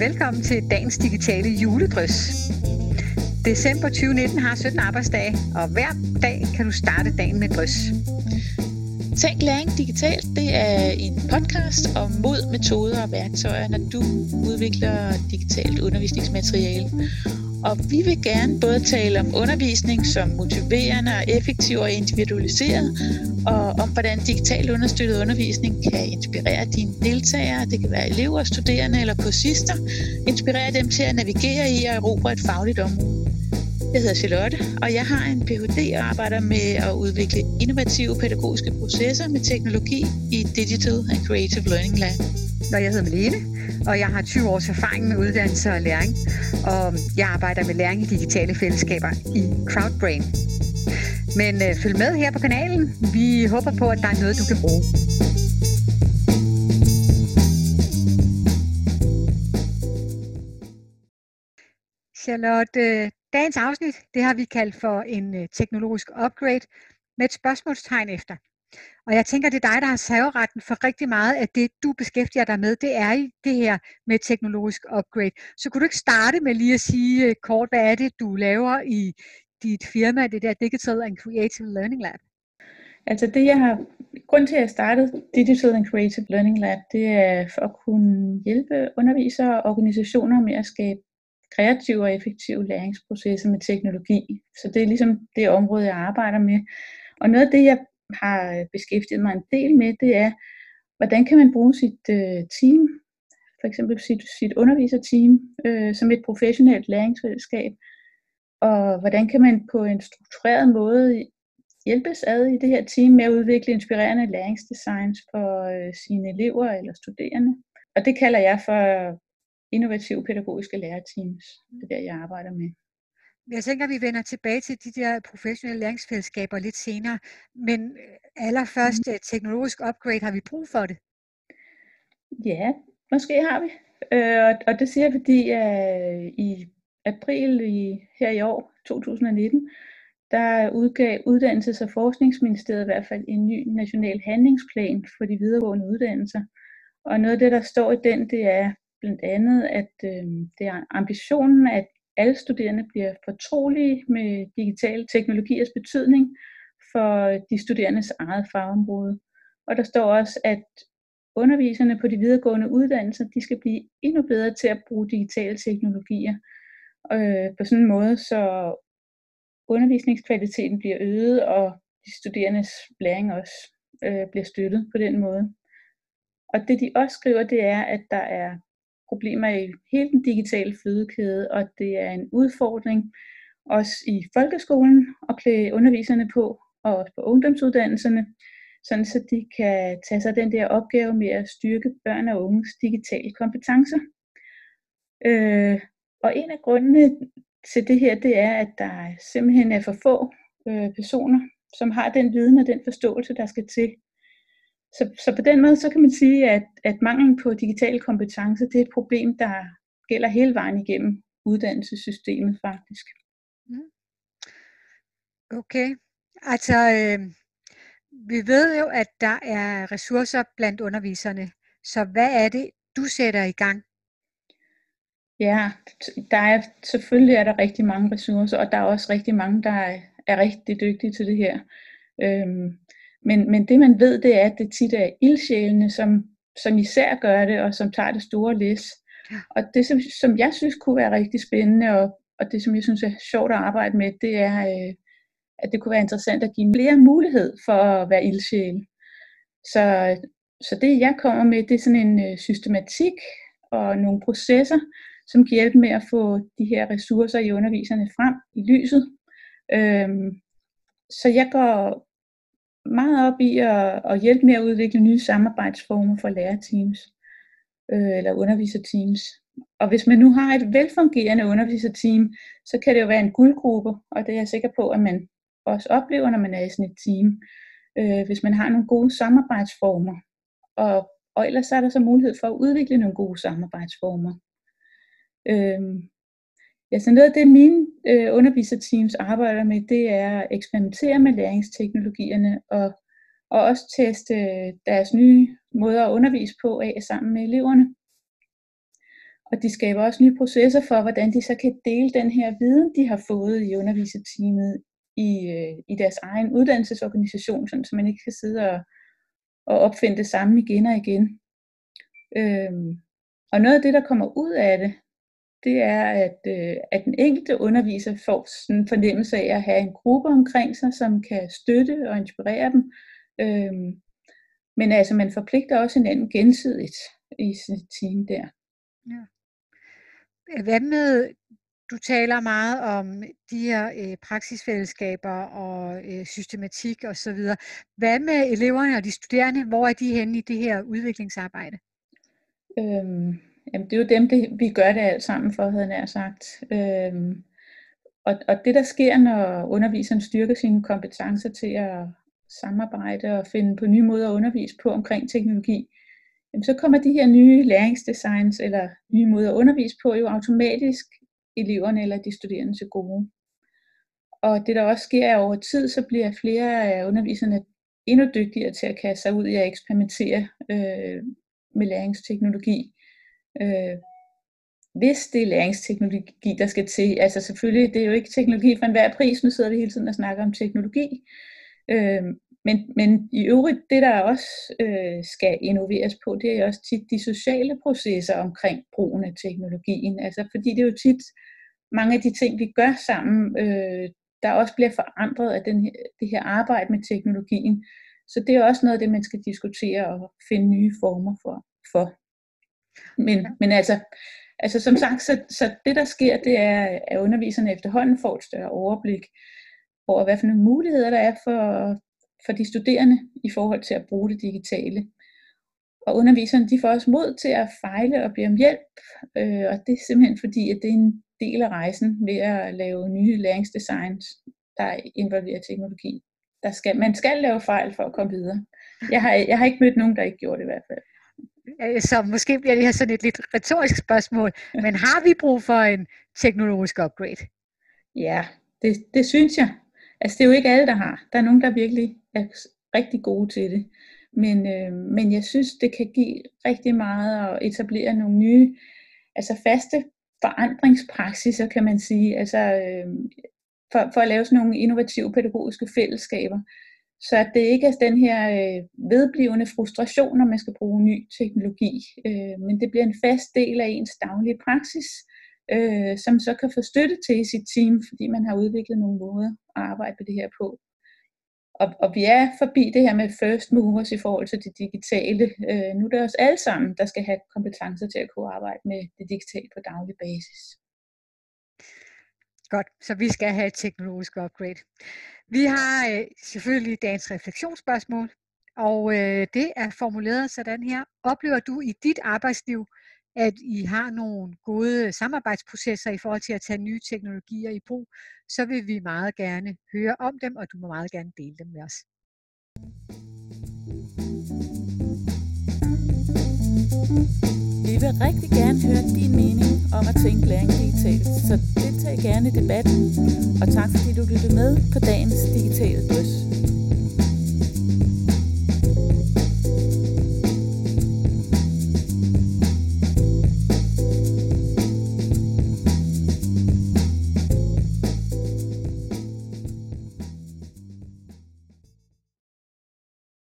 velkommen til dagens digitale juledrys. December 2019 har 17 arbejdsdage, og hver dag kan du starte dagen med drys. Tænk læring digitalt, det er en podcast om mod, metoder og værktøjer, når du udvikler digitalt undervisningsmateriale. Og vi vil gerne både tale om undervisning som motiverende og effektiv og individualiseret, og om hvordan digital understøttet undervisning kan inspirere dine deltagere, det kan være elever, studerende eller kursister, inspirere dem til at navigere i og erobre et fagligt område. Jeg hedder Charlotte, og jeg har en Ph.D. og arbejder med at udvikle innovative pædagogiske processer med teknologi i Digital and Creative Learning Lab. Og jeg hedder Malene, og jeg har 20 års erfaring med uddannelse og læring, og jeg arbejder med læring i digitale fællesskaber i Crowdbrain. Men øh, følg med her på kanalen. Vi håber på, at der er noget, du kan bruge. Charlotte, dagens afsnit, det har vi kaldt for en øh, teknologisk upgrade med et spørgsmålstegn efter. Og jeg tænker, det er dig, der har serveretten for rigtig meget af det, du beskæftiger dig med. Det er i det her med teknologisk upgrade. Så kunne du ikke starte med lige at sige øh, kort, hvad er det, du laver i dit firma, det der Digital and Creative Learning Lab? Altså det, jeg har, grund til at jeg startede Digital and Creative Learning Lab, det er for at kunne hjælpe undervisere og organisationer med at skabe kreative og effektive læringsprocesser med teknologi. Så det er ligesom det område, jeg arbejder med. Og noget af det, jeg har øh, beskæftiget mig en del med, det er, hvordan kan man bruge sit øh, team, for eksempel sit, sit underviserteam, øh, som et professionelt læringsfællesskab, og hvordan kan man på en struktureret måde hjælpes ad i det her team med at udvikle inspirerende læringsdesigns for øh, sine elever eller studerende. Og det kalder jeg for innovative pædagogiske lærerteams. Det er der, jeg arbejder med. Jeg tænker, at vi vender tilbage til de der professionelle læringsfællesskaber lidt senere. Men øh, allerførst mm. teknologisk upgrade, har vi brug for det? Ja, måske har vi. Øh, og det siger jeg, fordi uh, i april i, her i år, 2019, der udgav Uddannelses- og Forskningsministeriet i hvert fald en ny national handlingsplan for de videregående uddannelser. Og noget af det, der står i den, det er blandt andet, at øh, det er ambitionen, at alle studerende bliver fortrolige med digitale teknologiers betydning for de studerendes eget fagområde. Og der står også, at underviserne på de videregående uddannelser, de skal blive endnu bedre til at bruge digitale teknologier øh, på sådan en måde, så undervisningskvaliteten bliver øget, og de studerendes læring også øh, bliver støttet på den måde. Og det de også skriver, det er, at der er problemer i hele den digitale fødekæde, og det er en udfordring også i folkeskolen at klæde underviserne på, og også på ungdomsuddannelserne, sådan så de kan tage sig den der opgave med at styrke børn og unges digitale kompetencer. Øh, og en af grundene til det her, det er, at der simpelthen er for få øh, personer, som har den viden og den forståelse, der skal til så, så på den måde, så kan man sige, at, at manglen på digitale kompetencer, det er et problem, der gælder hele vejen igennem uddannelsessystemet faktisk. Mm. Okay, altså øh, vi ved jo, at der er ressourcer blandt underviserne. Så hvad er det, du sætter i gang? Ja, der er selvfølgelig er der rigtig mange ressourcer, og der er også rigtig mange, der er, er rigtig dygtige til det her. Øhm, men, men det man ved, det er, at det tit er ildsjælene, som, som især gør det, og som tager det store læs. Og det, som, som jeg synes kunne være rigtig spændende, og, og det, som jeg synes er sjovt at arbejde med, det er, øh, at det kunne være interessant at give flere mulighed for at være ildsjæl. Så, så det, jeg kommer med, det er sådan en øh, systematik og nogle processer, som kan hjælpe med at få de her ressourcer i underviserne frem i lyset. Øhm, så jeg går meget op i at, at hjælpe med at udvikle nye samarbejdsformer for lærerteams øh, eller underviserteams. Og hvis man nu har et velfungerende underviserteam, så kan det jo være en guldgruppe, og det er jeg sikker på, at man også oplever, når man er i sådan et team, øh, hvis man har nogle gode samarbejdsformer. Og, og ellers er der så mulighed for at udvikle nogle gode samarbejdsformer. Øh, Ja, så noget af det, mine øh, underviserteams arbejder med, det er at eksperimentere med læringsteknologierne og, og også teste øh, deres nye måder at undervise på af sammen med eleverne. Og de skaber også nye processer for, hvordan de så kan dele den her viden, de har fået i underviserteamet i, øh, i deres egen uddannelsesorganisation, sådan, så man ikke skal sidde og, og opfinde det samme igen og igen. Øhm, og noget af det, der kommer ud af det, det er, at, øh, at den enkelte underviser får sådan en fornemmelse af at have en gruppe omkring sig, som kan støtte og inspirere dem. Øhm, men altså, man forpligter også hinanden gensidigt i sin team der. Ja. Hvad med, du taler meget om de her øh, praksisfællesskaber og øh, systematik osv. Hvad med eleverne og de studerende? Hvor er de henne i det her udviklingsarbejde? Øhm, jamen det er jo dem, det, vi gør det alt sammen for, havde jeg sagt. Øhm, og, og det der sker, når underviseren styrker sine kompetencer til at samarbejde og finde på nye måder at undervise på omkring teknologi, jamen så kommer de her nye læringsdesigns eller nye måder at undervise på jo automatisk eleverne eller de studerende til gode. Og det der også sker er over tid, så bliver flere af underviserne endnu dygtigere til at kaste sig ud i at eksperimentere øh, med læringsteknologi. Øh, hvis det er læringsteknologi, der skal til. Altså selvfølgelig, det er jo ikke teknologi for enhver pris. Nu sidder vi hele tiden og snakker om teknologi. Øh, men, men i øvrigt, det der også øh, skal innoveres på, det er også tit de sociale processer omkring brugen af teknologien. Altså fordi det er jo tit mange af de ting, vi gør sammen, øh, der også bliver forandret af den her, det her arbejde med teknologien. Så det er også noget af det, man skal diskutere og finde nye former for. for. Men, men altså, altså som sagt, så, så det der sker, det er, at underviserne efterhånden får et større overblik over, hvad for nogle muligheder der er for, for de studerende i forhold til at bruge det digitale. Og underviserne de får også mod til at fejle og bede om hjælp, øh, og det er simpelthen fordi, at det er en del af rejsen ved at lave nye læringsdesigns, der involverer teknologi. Der skal, man skal lave fejl for at komme videre. Jeg har, jeg har ikke mødt nogen, der ikke gjorde det i hvert fald. Øh, så måske bliver det her sådan et lidt retorisk spørgsmål, men har vi brug for en teknologisk upgrade? Ja, det, det synes jeg. Altså det er jo ikke alle, der har. Der er nogen, der virkelig er rigtig gode til det. Men, øh, men jeg synes, det kan give rigtig meget at etablere nogle nye, altså faste forandringspraksiser, kan man sige. Altså øh, for, for at lave sådan nogle innovative pædagogiske fællesskaber. Så at det ikke er den her øh, vedblivende frustration, når man skal bruge ny teknologi, øh, men det bliver en fast del af ens daglige praksis, øh, som så kan få støtte til i sit team, fordi man har udviklet nogle måder at arbejde med det her på. Og, og vi er forbi det her med first movers i forhold til det digitale. Øh, nu er det os alle sammen, der skal have kompetencer til at kunne arbejde med det digitale på daglig basis. Godt, så vi skal have et teknologisk upgrade. Vi har øh, selvfølgelig dagens refleksionsspørgsmål, og øh, det er formuleret sådan her. Oplever du i dit arbejdsliv, at I har nogle gode samarbejdsprocesser i forhold til at tage nye teknologier i brug, så vil vi meget gerne høre om dem, og du må meget gerne dele dem med os. Vi vil rigtig gerne høre din mening om at tænke læring digitalt, så deltag gerne i debatten. Og tak fordi du lyttede med på dagens digitale